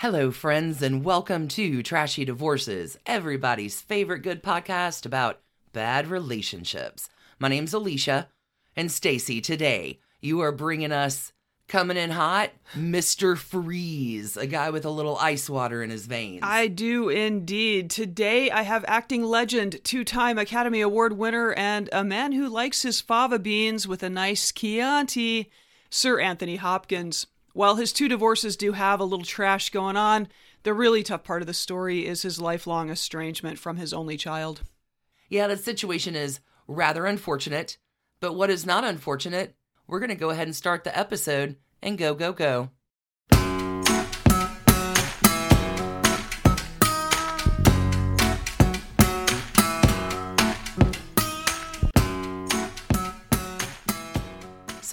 Hello, friends, and welcome to Trashy Divorces, everybody's favorite good podcast about bad relationships. My name's Alicia, and Stacie. Today, you are bringing us coming in hot, Mr. Freeze, a guy with a little ice water in his veins. I do indeed. Today I have acting legend, two time Academy Award winner, and a man who likes his fava beans with a nice Chianti, Sir Anthony Hopkins. While his two divorces do have a little trash going on, the really tough part of the story is his lifelong estrangement from his only child. yeah, the situation is rather unfortunate, but what is not unfortunate, we're going to go ahead and start the episode and go, go, go.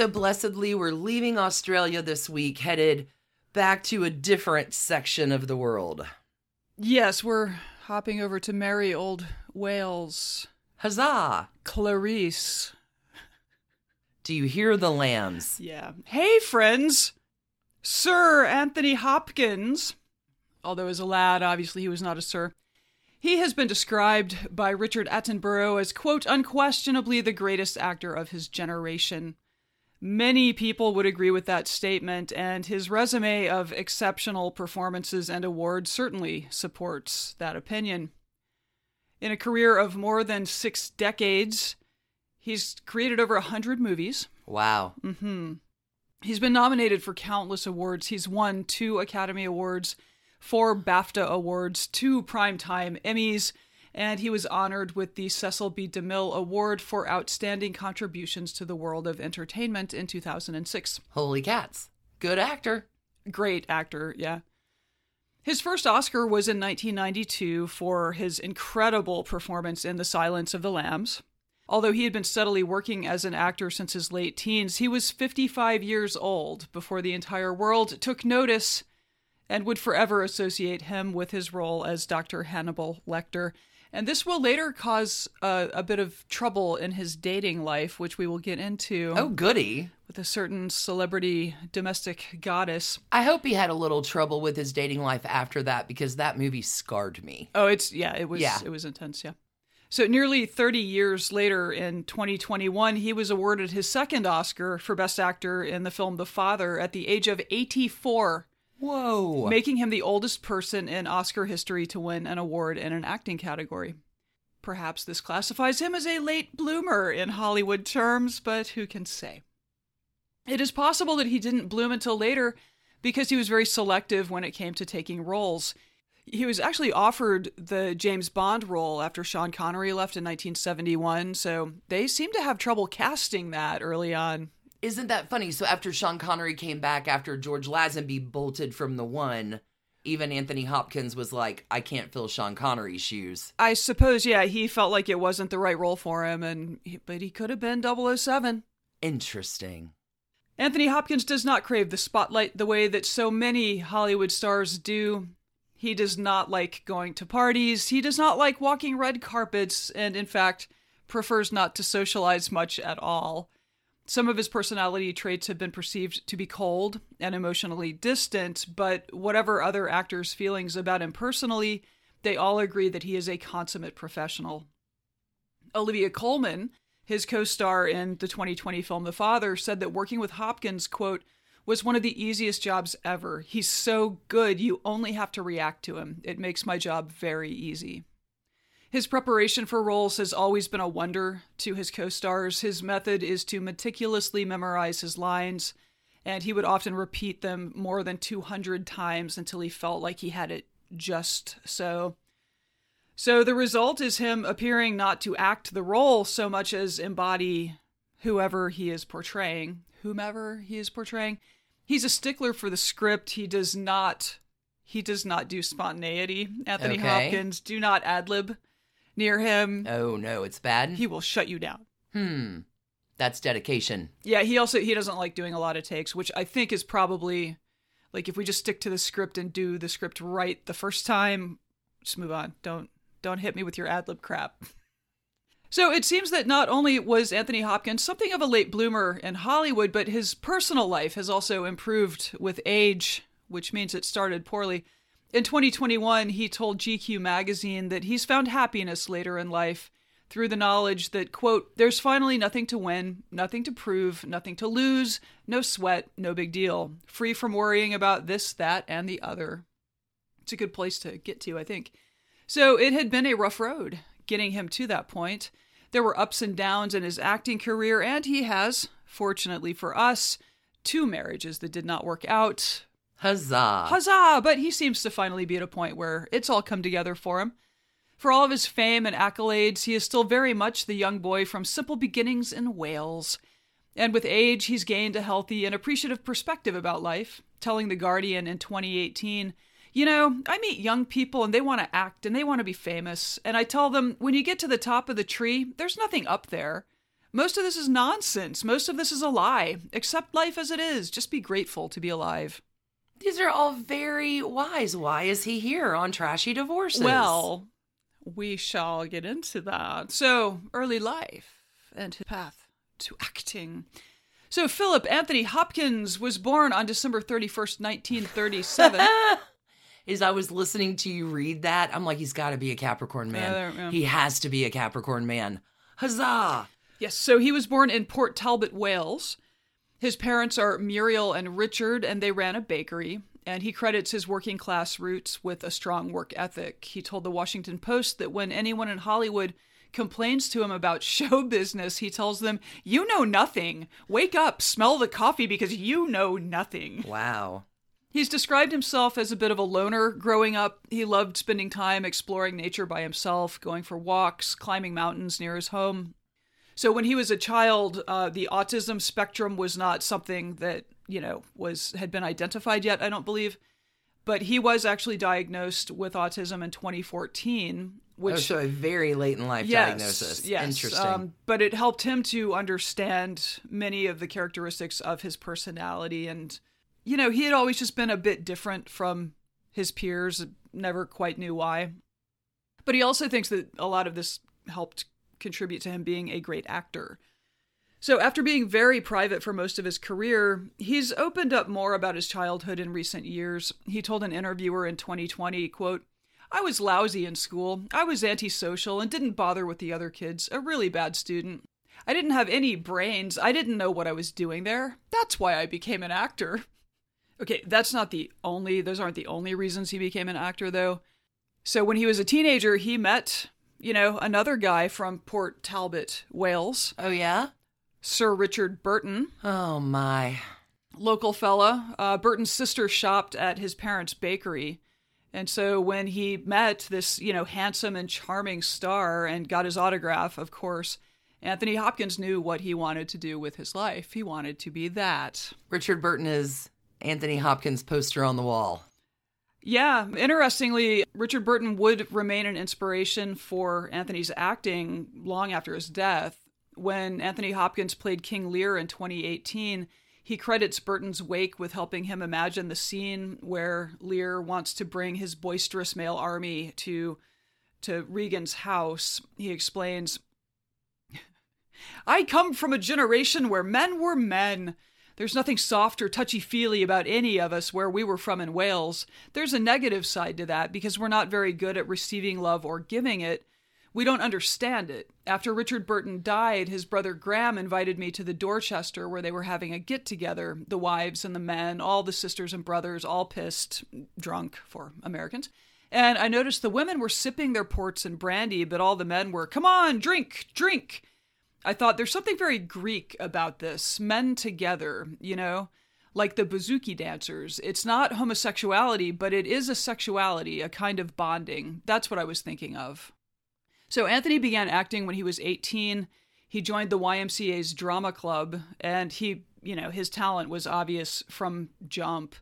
So, blessedly, we're leaving Australia this week, headed back to a different section of the world. Yes, we're hopping over to merry old Wales. Huzzah! Clarice. Do you hear the lambs? Yeah. Hey, friends! Sir Anthony Hopkins, although as a lad, obviously he was not a sir, he has been described by Richard Attenborough as, quote, unquestionably the greatest actor of his generation. Many people would agree with that statement, and his resume of exceptional performances and awards certainly supports that opinion. In a career of more than six decades, he's created over a hundred movies. Wow. Mm-hmm. He's been nominated for countless awards. He's won two Academy Awards, four BAFTA Awards, two Primetime Emmys, and he was honored with the Cecil B. DeMille Award for Outstanding Contributions to the World of Entertainment in 2006. Holy cats. Good actor. Great actor, yeah. His first Oscar was in 1992 for his incredible performance in The Silence of the Lambs. Although he had been steadily working as an actor since his late teens, he was 55 years old before the entire world took notice and would forever associate him with his role as Dr. Hannibal Lecter. And this will later cause a, a bit of trouble in his dating life, which we will get into Oh, goody. with a certain celebrity domestic goddess. I hope he had a little trouble with his dating life after that because that movie scarred me. Oh, it's yeah, it was Yeah. it was intense, yeah. So nearly 30 years later in 2021, he was awarded his second Oscar for best actor in the film The Father at the age of 84, Whoa. making him the oldest person in Oscar history to win an award in an acting category. Perhaps this classifies him as a late bloomer in Hollywood terms, but who can say? It is possible that he didn't bloom until later because he was very selective when it came to taking roles. He was actually offered the James Bond role after Sean Connery left in 1971, so they seemed to have trouble casting that early on. Isn't that funny? So after Sean Connery came back after George Lazenby bolted from the one, even Anthony Hopkins was like, I can't fill Sean Connery's shoes. I suppose, yeah, he felt like it wasn't the right role for him, and but he could have been 007. Interesting. Anthony Hopkins does not crave the spotlight the way that so many Hollywood stars do. He does not like going to parties. He does not like walking red carpets, and in fact, prefers not to socialize much at all. Some of his personality traits have been perceived to be cold and emotionally distant, but whatever other actors' feelings about him personally, they all agree that he is a consummate professional. Olivia Colman, his co star in the 2020 film The Father, said that working with Hopkins, quote, was one of the easiest jobs ever. He's so good, you only have to react to him. It makes my job very easy. His preparation for roles has always been a wonder to his co stars. His method is to meticulously memorize his lines, and he would often repeat them more than 200 times until he felt like he had it just so. So the result is him appearing not to act the role so much as embody whoever he is portraying, whomever he is portraying. He's a stickler for the script. He does not he does not do spontaneity. Anthony Okay. Hopkins, do not ad lib near him. Oh no, it's bad. He will shut you down. hmm. That's dedication. Yeah, he also he doesn't like doing a lot of takes, which I think is probably like if we just stick to the script and do the script right the first time, just move on. Don't don't hit me with your ad lib crap. So it seems that not only was Anthony Hopkins something of a late bloomer in Hollywood, but his personal life has also improved with age. which means it started poorly. In 2021, he told GQ magazine that he's found happiness later in life through the knowledge that, quote, there's finally nothing to win, nothing to prove, nothing to lose, no sweat, no big deal, free from worrying about this, that, and the other. It's a good place to get to, I think. So it had been a rough road getting him to that point. There were ups and downs in his acting career, and he has, fortunately for us, two marriages that did not work out. Huzzah. Huzzah! But he seems to finally be at a point where it's all come together for him. For all of his fame and accolades, he is still very much the young boy from simple beginnings in Wales. And with age, he's gained a healthy and appreciative perspective about life, telling The Guardian in 2018 you know, I meet young people and they want to act and they want to be famous. And I tell them, when you get to the top of the tree, there's nothing up there. Most of this is nonsense. Most of this is a lie. Accept life as it is. Just be grateful to be alive. These are all very wise. Why is he here on Trashy Divorces? Well, we shall get into that. So, early life and his path to acting. So, Philip Anthony Hopkins was born on December 31st, 1937. As I was listening to you read that, I'm like, he's got to be a Capricorn man. Yeah, yeah. He has to be a Capricorn man. Huzzah! Yes, so he was born in Port Talbot, Wales. His parents are Muriel and Richard, and they ran a bakery. And he credits his working class roots with a strong work ethic. He told the Washington Post that when anyone in Hollywood complains to him about show business, he tells them, You know nothing. Wake up, smell the coffee because you know nothing. Wow. He's described himself as a bit of a loner growing up. He loved spending time exploring nature by himself, going for walks, climbing mountains near his home. So when he was a child, uh, the autism spectrum was not something that you know was had been identified yet. I don't believe, but he was actually diagnosed with autism in 2014, which oh, so a very late in life yes, diagnosis. Yes, Interesting. Um, but it helped him to understand many of the characteristics of his personality and you know, he had always just been a bit different from his peers, never quite knew why. But he also thinks that a lot of this helped contribute to him being a great actor. So, after being very private for most of his career, he's opened up more about his childhood in recent years. He told an interviewer in 2020, quote, I was lousy in school. I was antisocial and didn't bother with the other kids, a really bad student. I didn't have any brains. I didn't know what I was doing there. That's why I became an actor. Okay, that's not the only, those aren't the only reasons he became an actor, though. So when he was a teenager, he met, you know, another guy from Port Talbot, Wales. Oh, yeah? Sir Richard Burton. Oh, my. Local fella. Uh, Burton's sister shopped at his parents' bakery. And so when he met this, you know, handsome and charming star and got his autograph, of course, Anthony Hopkins knew what he wanted to do with his life. He wanted to be that. Richard Burton is Anthony Hopkins poster on the wall. Yeah, interestingly, Richard Burton would remain an inspiration for Anthony's acting long after his death. When Anthony Hopkins played King Lear in 2018, he credits Burton's wake with helping him imagine the scene where Lear wants to bring his boisterous male army to to Regan's house. He explains, "I come from a generation where men were men." There's nothing soft or touchy feely about any of us where we were from in Wales. There's a negative side to that because we're not very good at receiving love or giving it. We don't understand it. After Richard Burton died, his brother Graham invited me to the Dorchester where they were having a get together the wives and the men, all the sisters and brothers, all pissed, drunk for Americans. And I noticed the women were sipping their ports and brandy, but all the men were, come on, drink, drink. I thought there's something very Greek about this. Men together, you know, like the bouzouki dancers. It's not homosexuality, but it is a sexuality, a kind of bonding. That's what I was thinking of. So Anthony began acting when he was 18. He joined the YMCA's drama club, and he, you know, his talent was obvious from jump.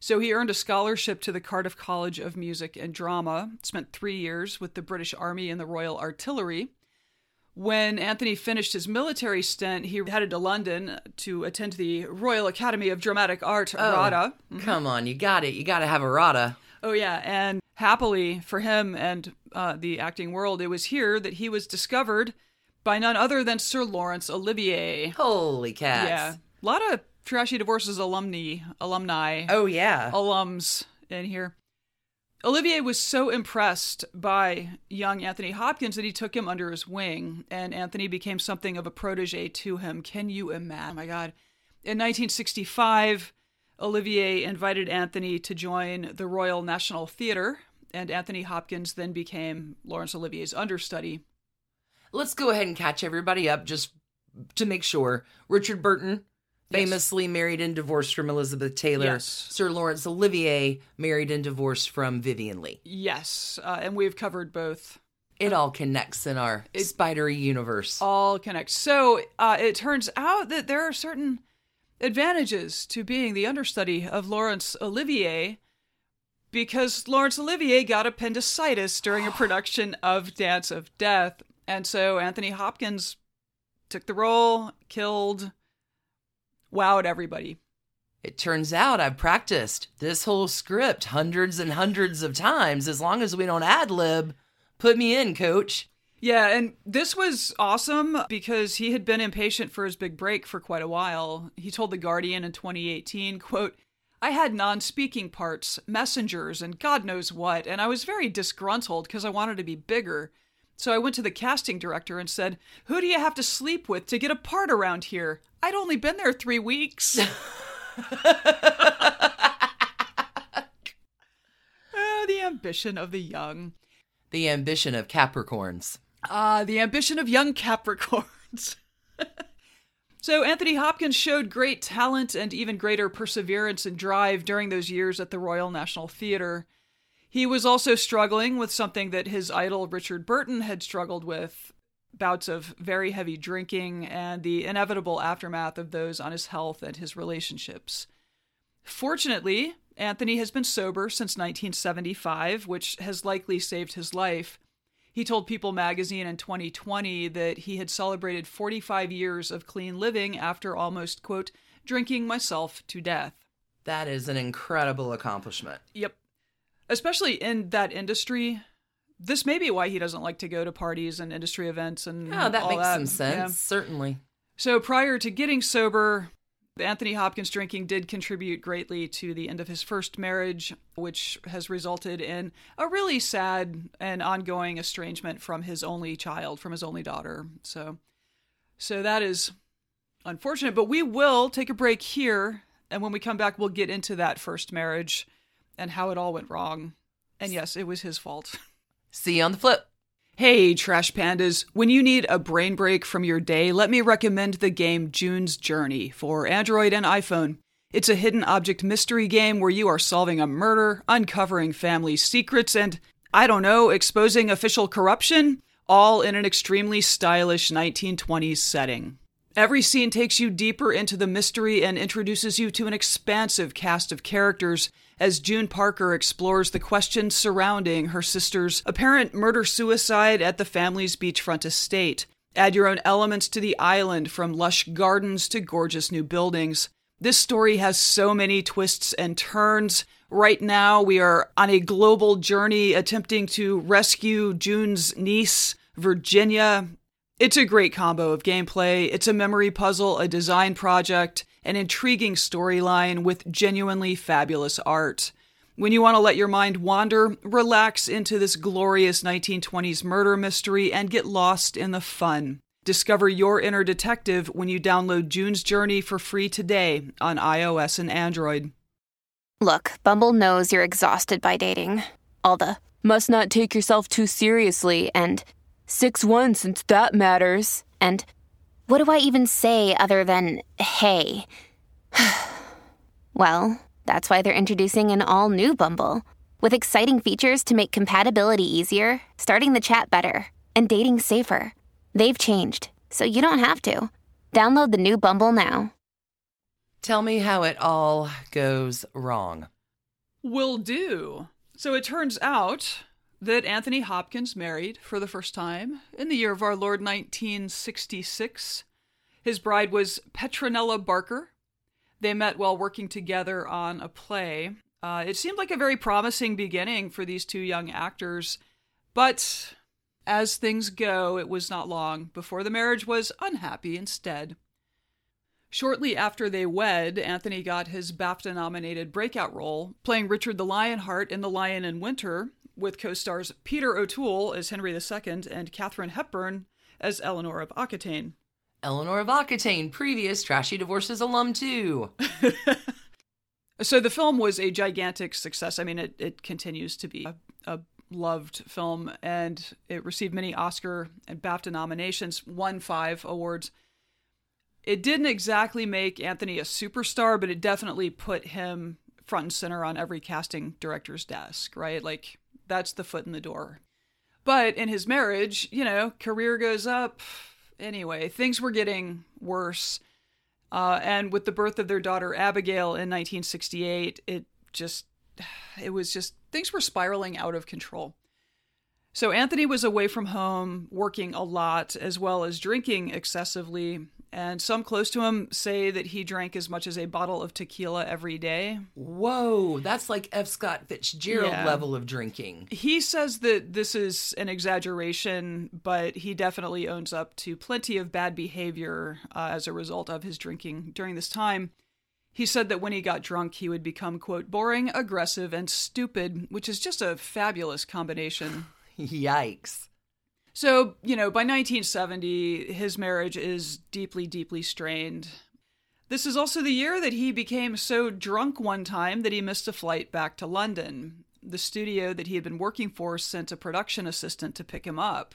So he earned a scholarship to the Cardiff College of Music and Drama, spent three years with the British Army and the Royal Artillery when Anthony finished his military stint, he headed to London to attend the Royal Academy of Dramatic Art, Oh, RADA. Come on, you got it. You got to have a RADA. Oh, yeah. And happily for him and uh, the acting world, it was here that he was discovered by none other than Sir Laurence Olivier. Holy cats. Yeah. A lot of Trashy Divorces alumni, alumni, Oh, yeah. alums in here. Olivier was so impressed by young Anthony Hopkins that he took him under his wing, and Anthony became something of a protege to him. Can you imagine? Oh my God. In 1965, Olivier invited Anthony to join the Royal National Theatre, and Anthony Hopkins then became Laurence Olivier's understudy. Let's go ahead and catch everybody up just to make sure. Richard Burton, famously married and divorced from Elizabeth Taylor. Yes. Sir Laurence Olivier, married and divorced from Vivien Leigh. Yes, uh, and we've covered both. It all connects in our spidery universe. All connects. So uh, it turns out that there are certain advantages to being the understudy of Laurence Olivier because Laurence Olivier got appendicitis during a production of Dance of Death. And so Anthony Hopkins took the role, killed, wowed everybody. It turns out I've practiced this whole script hundreds and hundreds of times. As long as we don't ad lib, put me in, coach. Yeah, and this was awesome because he had been impatient for his big break for quite a while. He told The Guardian in 2018, quote, I had non-speaking parts, messengers, and God knows what, and I was very disgruntled because I wanted to be bigger. So I went to the casting director and said, Who do you have to sleep with to get a part around here? I'd only been there three weeks. Ah, the ambition of the young. The ambition of Capricorns. Ah, the ambition of young Capricorns. so, Anthony Hopkins showed great talent and even greater perseverance and drive during those years at the Royal National Theatre. He was also struggling with something that his idol Richard Burton had struggled with bouts of very heavy drinking and the inevitable aftermath of those on his health and his relationships. Fortunately, Anthony has been sober since 1975, which has likely saved his life. He told People magazine in 2020 that he had celebrated 45 years of clean living after almost, quote, drinking myself to death. That is an incredible accomplishment. Yep. Especially in that industry. This may be why he doesn't like to go to parties and industry events and Oh, that makes that. some sense. Yeah. Certainly. So prior to getting sober, Anthony Hopkins drinking did contribute greatly to the end of his first marriage, which has resulted in a really sad and ongoing estrangement from his only child, from his only daughter. So so that is unfortunate, but we will take a break here and when we come back we'll get into that first marriage and how it all went wrong. And yes, it was his fault. See you on the flip. Hey, Trash Pandas. When you need a brain break from your day, let me recommend the game June's Journey for Android and iPhone. It's a hidden object mystery game where you are solving a murder, uncovering family secrets, and, I don't know, exposing official corruption, all in an extremely stylish 1920s setting. Every scene takes you deeper into the mystery and introduces you to an expansive cast of characters as June Parker explores the questions surrounding her sister's apparent murder suicide at the family's beachfront estate. Add your own elements to the island from lush gardens to gorgeous new buildings. This story has so many twists and turns. Right now, we are on a global journey attempting to rescue June's niece, Virginia, it's a great combo of gameplay. It's a memory puzzle, a design project, an intriguing storyline with genuinely fabulous art. When you want to let your mind wander, relax into this glorious 1920s murder mystery and get lost in the fun. Discover your inner detective when you download June's Journey for free today on iOS and Android. Look, Bumble knows you're exhausted by dating. All the must not take yourself too seriously and 6 1 since that matters. And what do I even say other than hey? well, that's why they're introducing an all new Bumble with exciting features to make compatibility easier, starting the chat better, and dating safer. They've changed, so you don't have to. Download the new Bumble now. Tell me how it all goes wrong. Will do. So it turns out that Anthony Hopkins married for the first time in the year of our Lord 1966. His bride was Petronella Barker. They met while working together on a play. Uh, it seemed like a very promising beginning for these two young actors, but as things go, it was not long before the marriage was unhappy instead. Shortly after they wed, Anthony got his BAFTA nominated breakout role, playing Richard the Lionheart in The Lion in Winter, with co stars Peter O'Toole as Henry II and Katharine Hepburn as Eleanor of Aquitaine. Eleanor of Aquitaine, previous Trashy Divorces alum, too. so the film was a gigantic success. I mean, it, it continues to be a, a loved film, and it received many Oscar and BAFTA nominations, won five awards. It didn't exactly make Anthony a superstar, but it definitely put him front and center on every casting director's desk, right? Like, that's the foot in the door. But in his marriage, you know, career goes up. Anyway, things were getting worse. Uh, and with the birth of their daughter Abigail in 1968, it just, it was just, things were spiraling out of control. So Anthony was away from home, working a lot, as well as drinking excessively. And some close to him say that he drank as much as a bottle of tequila every day. Whoa, that's like F. Scott Fitzgerald Yeah. level of drinking. He says that this is an exaggeration, but he definitely owns up to plenty of bad behavior uh, as a result of his drinking during this time. He said that when he got drunk, he would become, quote, boring, aggressive, and stupid, which is just a fabulous combination. Yikes. So, you know, by 1970, his marriage is deeply, deeply strained. This is also the year that he became so drunk one time that he missed a flight back to London. The studio that he had been working for sent a production assistant to pick him up.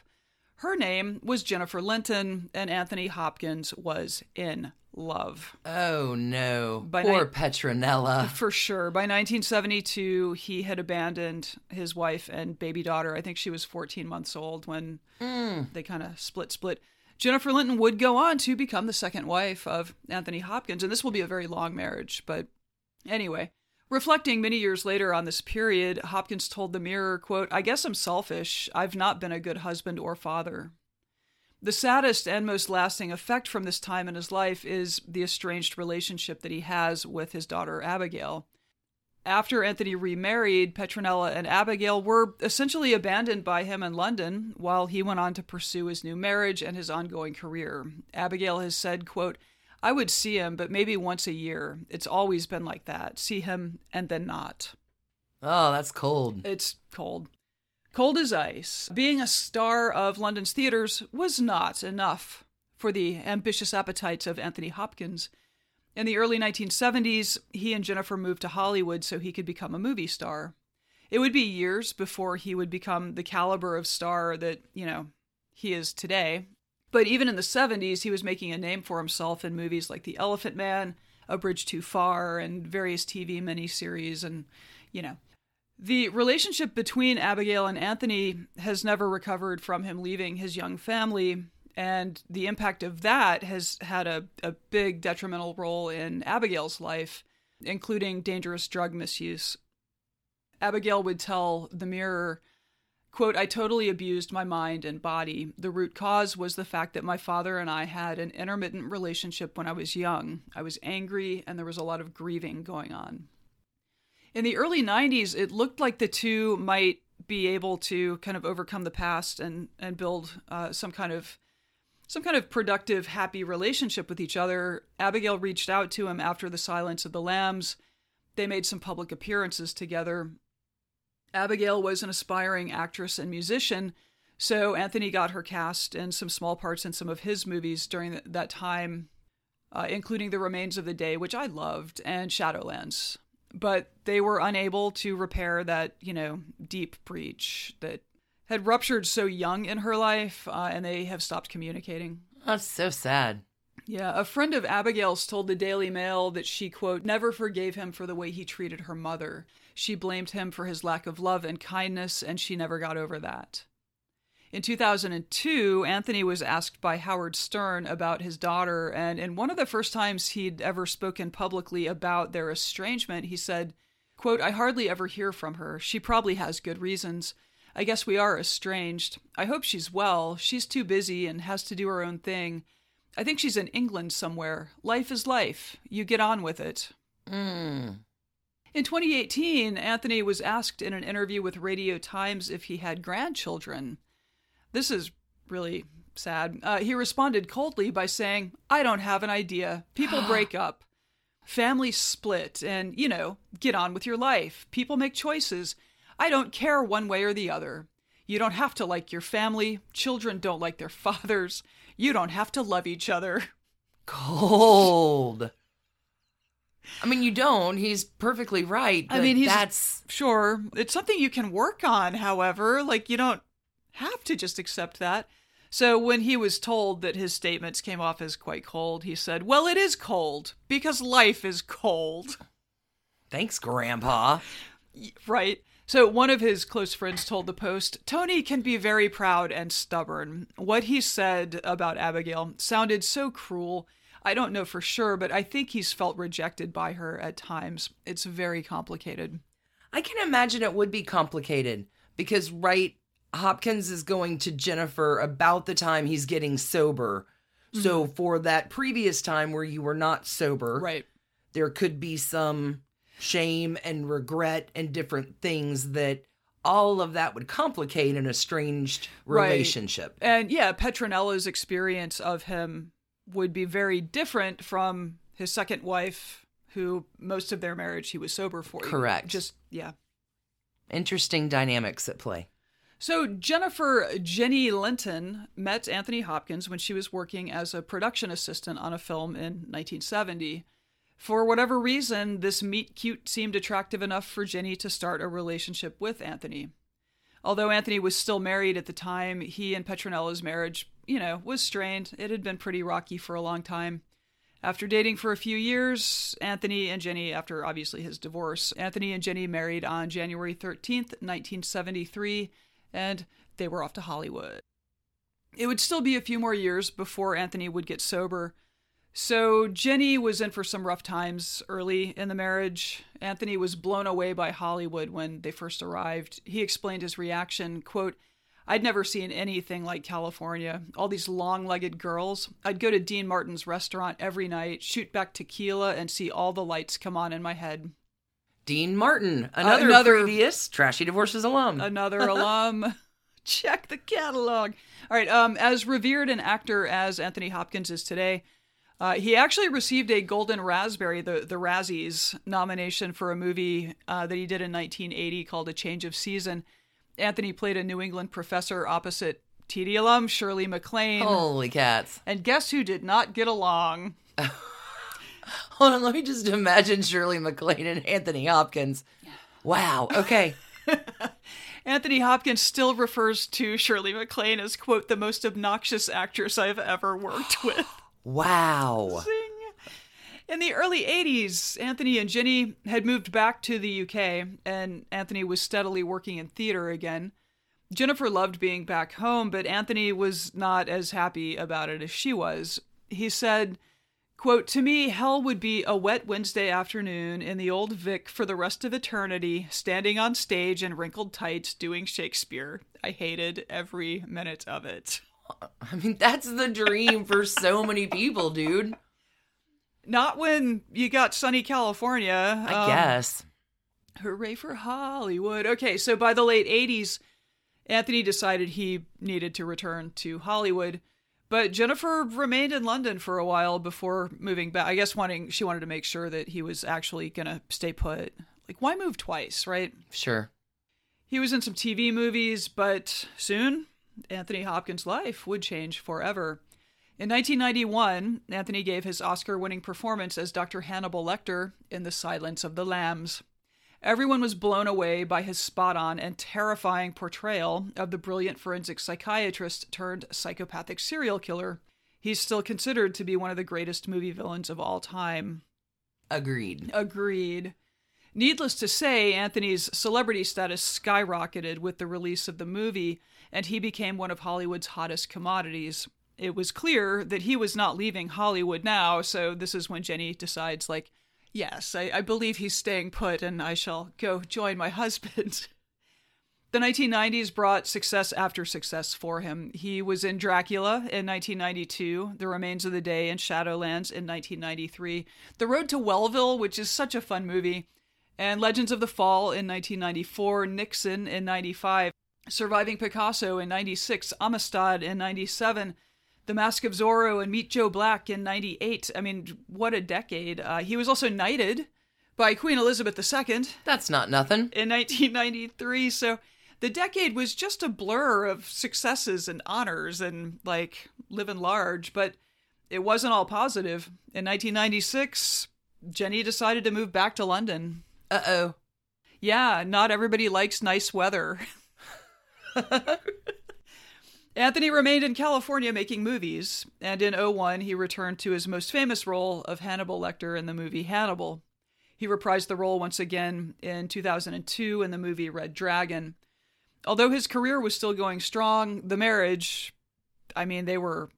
Her name was Jennifer Lynton, and Anthony Hopkins was in love. Oh no. By Poor night- Petronella. For sure. By 1972, he had abandoned his wife and baby daughter. I think she was 14 months old when hmm. they kind of split split. Jennifer Lynton would go on to become the second wife of Anthony Hopkins, and this will be a very long marriage. But anyway, reflecting many years later on this period, Hopkins told the Mirror, quote, I guess I'm selfish. I've not been a good husband or father. The saddest and most lasting effect from this time in his life is the estranged relationship that he has with his daughter Abigail. After Anthony remarried, Petronella and Abigail were essentially abandoned by him in London while he went on to pursue his new marriage and his ongoing career. Abigail has said, quote, I would see him, but maybe once a year. It's always been like that. See him and then not. Oh, that's cold. It's cold. Cold as ice. Being a star of London's theaters was not enough for the ambitious appetites of Anthony Hopkins. In the early 1970s, he and Jennifer moved to Hollywood so he could become a movie star. It would be years before he would become the caliber of star that, you know, he is today. But even in the 70s, he was making a name for himself in movies like The Elephant Man, A Bridge Too Far, and various TV miniseries, and, you know, the relationship between Abigail and Anthony has never recovered from him leaving his young family, and the impact of that has had a, a big detrimental role in Abigail's life, including dangerous drug misuse. Abigail would tell the Mirror, quote, I totally abused my mind and body. The root cause was the fact that my father and I had an intermittent relationship when I was young. I was angry, and there was a lot of grieving going on. In the early 90s, it looked like the two might be able to kind of overcome the past and and build uh, some kind of some kind of productive, happy relationship with each other. Abigail reached out to him after the Silence of the Lambs. They made some public appearances together. Abigail was an aspiring actress and musician, so Anthony got her cast in some small parts in some of his movies during that time, uh, including The Remains of the Day, which I loved, and Shadowlands but they were unable to repair that, you know, deep breach that had ruptured so young in her life, uh, and they have stopped communicating. That's so sad. Yeah, a friend of Abigail's told the Daily Mail that she, quote, never forgave him for the way he treated her mother. She blamed him for his lack of love and kindness, and she never got over that. In 2002, Anthony was asked by Howard Stern about his daughter, and in one of the first times he'd ever spoken publicly about their estrangement, he said, quote, I hardly ever hear from her. She probably has good reasons. I guess we are estranged. I hope she's well. She's too busy and has to do her own thing. I think she's in England somewhere. Life is life. You get on with it. Mm. In 2018, Anthony was asked in an interview with Radio Times if he had grandchildren. This is really sad. Uh, he responded coldly by saying, I don't have an idea. People break up, families split, and, you know, get on with your life. People make choices. I don't care one way or the other. You don't have to like your family. Children don't like their fathers. You don't have to love each other. Cold. I mean, you don't. He's perfectly right. I mean, he's that's sure it's something you can work on. However, like you don't have to just accept that. So when he was told that his statements came off as quite cold, he said, "Well, it is cold because life is cold." thanks, Grandpa. Right. So one of his close friends told the Post, Tony can be very proud and stubborn. What he said about Abigail sounded so cruel. I don't know for sure, but I think he's felt rejected by her at times. It's very complicated. I can imagine it would be complicated because, right, Hopkins is going to Jennifer about the time he's getting sober. So, mm-hmm. for that previous time where you were not sober, Right. there could be some shame and regret and different things that all of that would complicate an estranged Right. relationship. And yeah, Petronella's experience of him would be very different from his second wife, who most of their marriage he was sober for. Correct. Just, yeah. Interesting dynamics at play. So Jennifer Jenny Linton met Anthony Hopkins when she was working as a production assistant on a film in 1970. For whatever reason, this meet cute seemed attractive enough for Jenny to start a relationship with Anthony. Although Anthony was still married at the time, he and Petronella's marriage, you know, was strained. It had been pretty rocky for a long time. After dating for a few years, Anthony and Jenny, after obviously his divorce, Anthony and Jenny married on January 13th, 1973, and they were off to Hollywood. It would still be a few more years before Anthony would get sober. So Jenny was in for some rough times early in the marriage. Anthony was blown away by Hollywood when they first arrived. He explained his reaction, quote, I'd never seen anything like California. All these long legged girls. I'd go to Dean Martin's restaurant every night, shoot back tequila, and see all the lights come on in my head. Dean Martin, another, another- previous Trashy Divorces alum. Another alum. Check the catalog. All right. Um, as revered an actor as Anthony Hopkins is today, uh, he actually received a Golden Raspberry, the the Razzies nomination for a movie uh, that he did in 1980 called A Change of Season. Anthony played a New England professor opposite TD alum Shirley MacLaine. Holy cats. And guess who did not get along? Hold on, let me just imagine Shirley MacLaine and Anthony Hopkins. Wow. Okay. Anthony Hopkins still refers to Shirley MacLaine as, quote, the most obnoxious actress I've ever worked with. Wow. Zing. In the early 80s, Anthony and Jenny had moved back to the UK, and Anthony was steadily working in theater again. Jennifer loved being back home, but Anthony was not as happy about it as she was. He said, quote, To me, hell would be a wet Wednesday afternoon in the old Vic for the rest of eternity, standing on stage in wrinkled tights doing Shakespeare. I hated every minute of it. I mean, that's the dream for so many people, dude. Not when you got sunny California. I Um, guess. Hooray for Hollywood. Okay, so by the late 80s, Anthony decided he needed to return to Hollywood, but Jennifer remained in London for a while before moving back. I guess wanting she wanted to make sure that he was actually going to stay put. Like why move twice, right? Sure. He was in some TV movies, but soon Anthony Hopkins' life would change forever. In 1991, Anthony gave his Oscar winning performance as Dr. Hannibal Lecter in The Silence of the Lambs. Everyone was blown away by his spot on and terrifying portrayal of the brilliant forensic psychiatrist turned psychopathic serial killer. He's still considered to be one of the greatest movie villains of all time. Agreed. Agreed. Needless to say, Anthony's celebrity status skyrocketed with the release of the movie, and he became one of Hollywood's hottest commodities. It was clear that he was not leaving Hollywood now, so this is when Jenny decides, like, yes, I, I believe he's staying put, and I shall go join my husband. The 1990s brought success after success for him. He was in Dracula in 1992, The Remains of the Day in Shadowlands in 1993, The Road to Wellville, which is such a fun movie, and Legends of the Fall in 1994, Nixon in 95. Surviving Picasso in 96, Amistad in 97, The Mask of Zorro and Meet Joe Black in 98. I mean, what a decade. Uh, he was also knighted by Queen Elizabeth II That's not nothing. in 1993. So the decade was just a blur of successes and honors and like living large, but it wasn't all positive. In 1996, Jenny decided to move back to London. Uh oh. Yeah, not everybody likes nice weather. Anthony remained in California making movies, and in 01 he returned to his most famous role of Hannibal Lecter in the movie Hannibal. He reprised the role once again in 2002 in the movie Red Dragon. Although his career was still going strong, the marriage, I mean, they were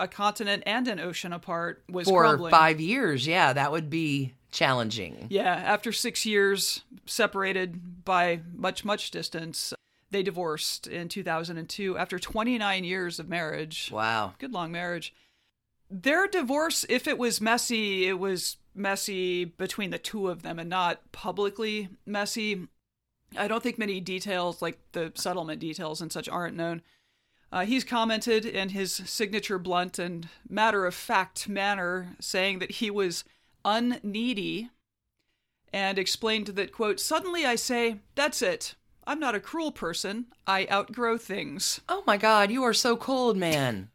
a continent and an ocean apart, was For crumbling. five years, yeah, that would be challenging. Yeah, after six years separated by much, much distance, they divorced in 2002 after 29 years of marriage. Wow. Good long marriage. Their divorce, if it was messy, it was messy between the two of them and not publicly messy. I don't think many details, like the settlement details and such, aren't known. Uh, he's commented in his signature blunt and matter of fact manner, saying that he was unneedy and explained that, quote, suddenly I say, that's it. I'm not a cruel person. I outgrow things. Oh my God, you are so cold, man.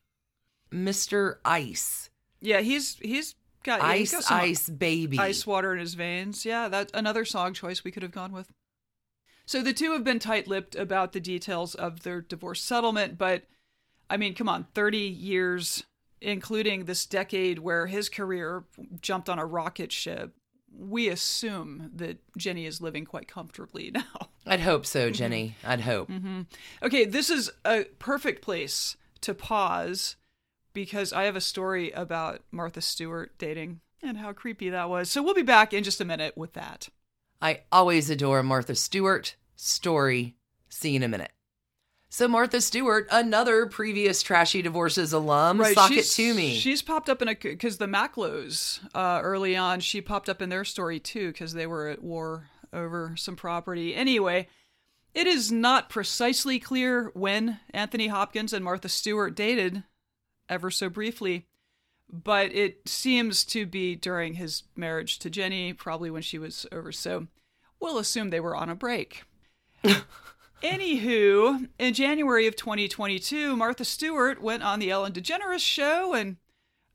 Mr. Ice. Yeah, he's he's got yeah, he's Ice, got ice, baby. ice water in his veins. Yeah, that's another song choice we could have gone with. So the two have been tight-lipped about the details of their divorce settlement, but I mean, come on, 30 years including this decade where his career jumped on a rocket ship. We assume that Jenny is living quite comfortably now. I'd hope Mm-hmm. so, Jenny. I'd hope. Okay, this is a perfect place to pause because I have a story about Martha Stewart dating and how creepy that was. So we'll be back in just a minute with that. I always adore Martha Stewart. Story. See you in a minute. So Martha Stewart, another previous Trashy Divorces alum, sock it she's- to me. She's popped up in a because the Macklowes uh, early on. She popped up in their story too because they were at war over some property. Anyway, it is not precisely clear when Anthony Hopkins and Martha Stewart dated, ever so briefly, but it seems to be during his marriage to Jenny, probably when she was over. So we'll assume they were on a break. Anywho, in January of 2022, Martha Stewart went on the Ellen DeGeneres show and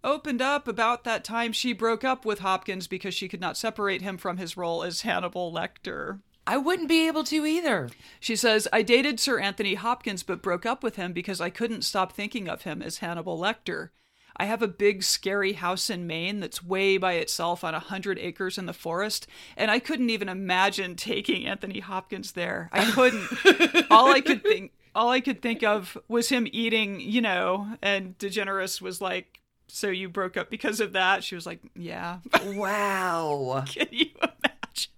opened up about that time she broke up with Hopkins because she could not separate him from his role as Hannibal Lecter. I wouldn't be able to either. She says, I dated Sir Anthony Hopkins but broke up with him because I couldn't stop thinking of him as Hannibal Lecter. I have a big, scary house in Maine that's way by itself on a hundred acres in the forest, and I couldn't even imagine taking Anthony Hopkins there. I couldn't. all I could think, all I could think of was him eating, you know. And DeGeneres was like, "So you broke up because of that?" She was like, "Yeah." Wow. Can you imagine?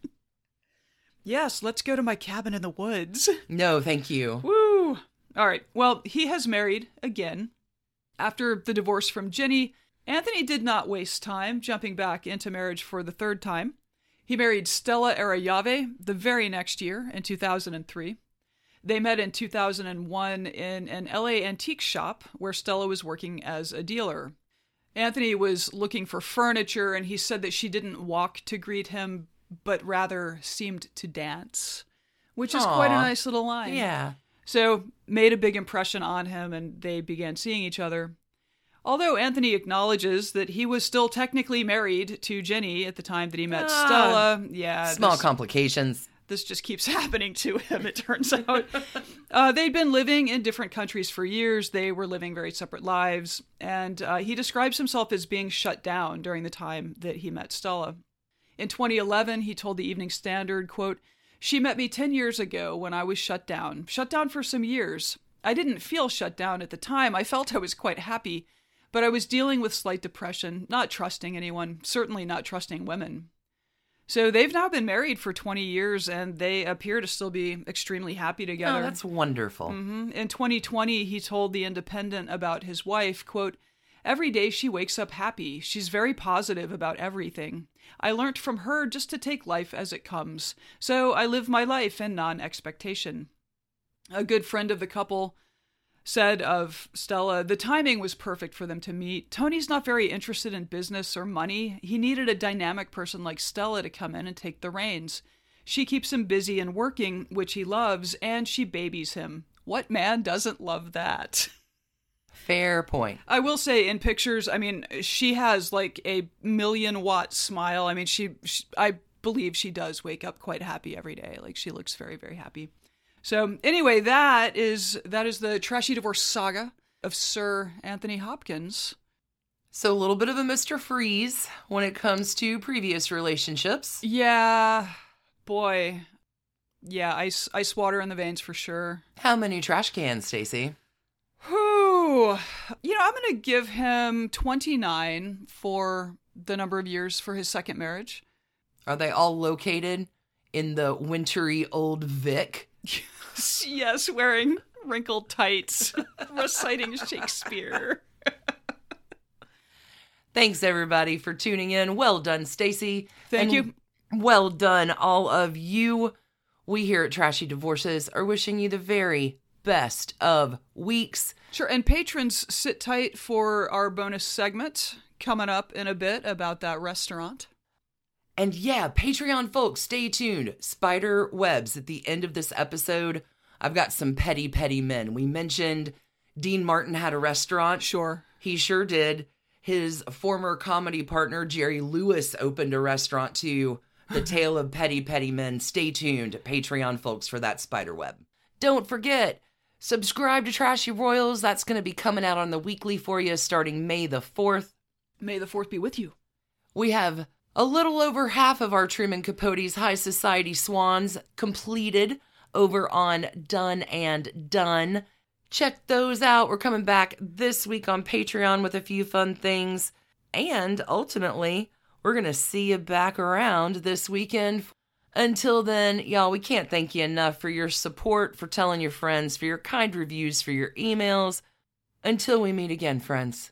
Yes, let's go to my cabin in the woods. No, thank you. Woo! All right. Well, he has married again. After the divorce from Jenny, Anthony did not waste time jumping back into marriage for the third time. He married Stella Arroyave the very next year in 2003. They met in 2001 in an LA antique shop where Stella was working as a dealer. Anthony was looking for furniture and he said that she didn't walk to greet him, but rather seemed to dance, which is quite a nice little line. Yeah. So, made a big impression on him and they began seeing each other. Although Anthony acknowledges that he was still technically married to Jenny at the time that he met Ah, Stella. Yeah. Small this, complications. this just keeps happening to him, it turns out. uh, they'd been living in different countries for years. They were living very separate lives. And uh, he describes himself as being shut down during the time that he met Stella. In 2011, he told the Evening Standard, quote, She met me 10 years ago when I was shut down, shut down for some years. I didn't feel shut down at the time. I felt I was quite happy, but I was dealing with slight depression, not trusting anyone, certainly not trusting women. So they've now been married for 20 years and they appear to still be extremely happy together. Oh, that's wonderful. Mhm. In 2020, he told The Independent about his wife, quote, Every day she wakes up happy. She's very positive about everything. I learnt from her just to take life as it comes. So I live my life in non expectation. A good friend of the couple said of Stella, the timing was perfect for them to meet. Tony's not very interested in business or money. He needed a dynamic person like Stella to come in and take the reins. She keeps him busy and working, which he loves, and she babies him. What man doesn't love that? Fair point. I will say in pictures, I mean, she has like a million watt smile. I mean, she, she I believe she does wake up quite happy every day. Like she looks very, very happy. So anyway, that is that is the trashy divorce saga of Sir Anthony Hopkins. So a little bit of a Mr. Freeze when it comes to previous relationships. Yeah, boy. Yeah, ice ice water in the veins for sure. How many trash cans, Stacie? Whew. You know, I'm going to give him 29 for the number of years for his second marriage. Are they all located in the wintry old Vic? yes, wearing wrinkled tights, reciting Shakespeare. Thanks everybody for tuning in. Well done, Stacie. Thank And you. Well done, all of you. We here at Trashy Divorces are wishing you the very best of weeks. Sure, and patrons sit tight for our bonus segment coming up in a bit about that restaurant. And yeah, Patreon folks, stay tuned. Spider webs at the end of this episode. I've got some petty, petty men. We mentioned Dean Martin had a restaurant. Sure. He sure did. His former comedy partner, Jerry Lewis, opened a restaurant too. The Tale of Petty, Petty Men. Stay tuned, Patreon folks, for that spider web. Don't forget, subscribe to Trashy Royals. That's going to be coming out on the weekly for you starting May the 4th. May the fourth be with you. We have a little over half of our Truman Capote's High Society Swans completed over on Done and Done. Check those out. We're coming back this week on Patreon with a few fun things. And ultimately, we're going to see you back around this weekend. Until then, y'all, we can't thank you enough for your support, for telling your friends, for your kind reviews, for your emails. Until we meet again, friends.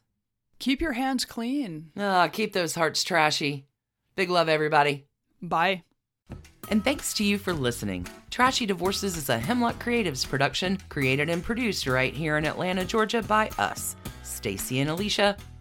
Keep your hands clean. Ah, keep those hearts trashy. Big love, everybody. Bye. And thanks to you for listening. Trashy Divorces is a Hemlock Creatives production, created and produced right here in Atlanta, Georgia by us, Stacie and Alicia,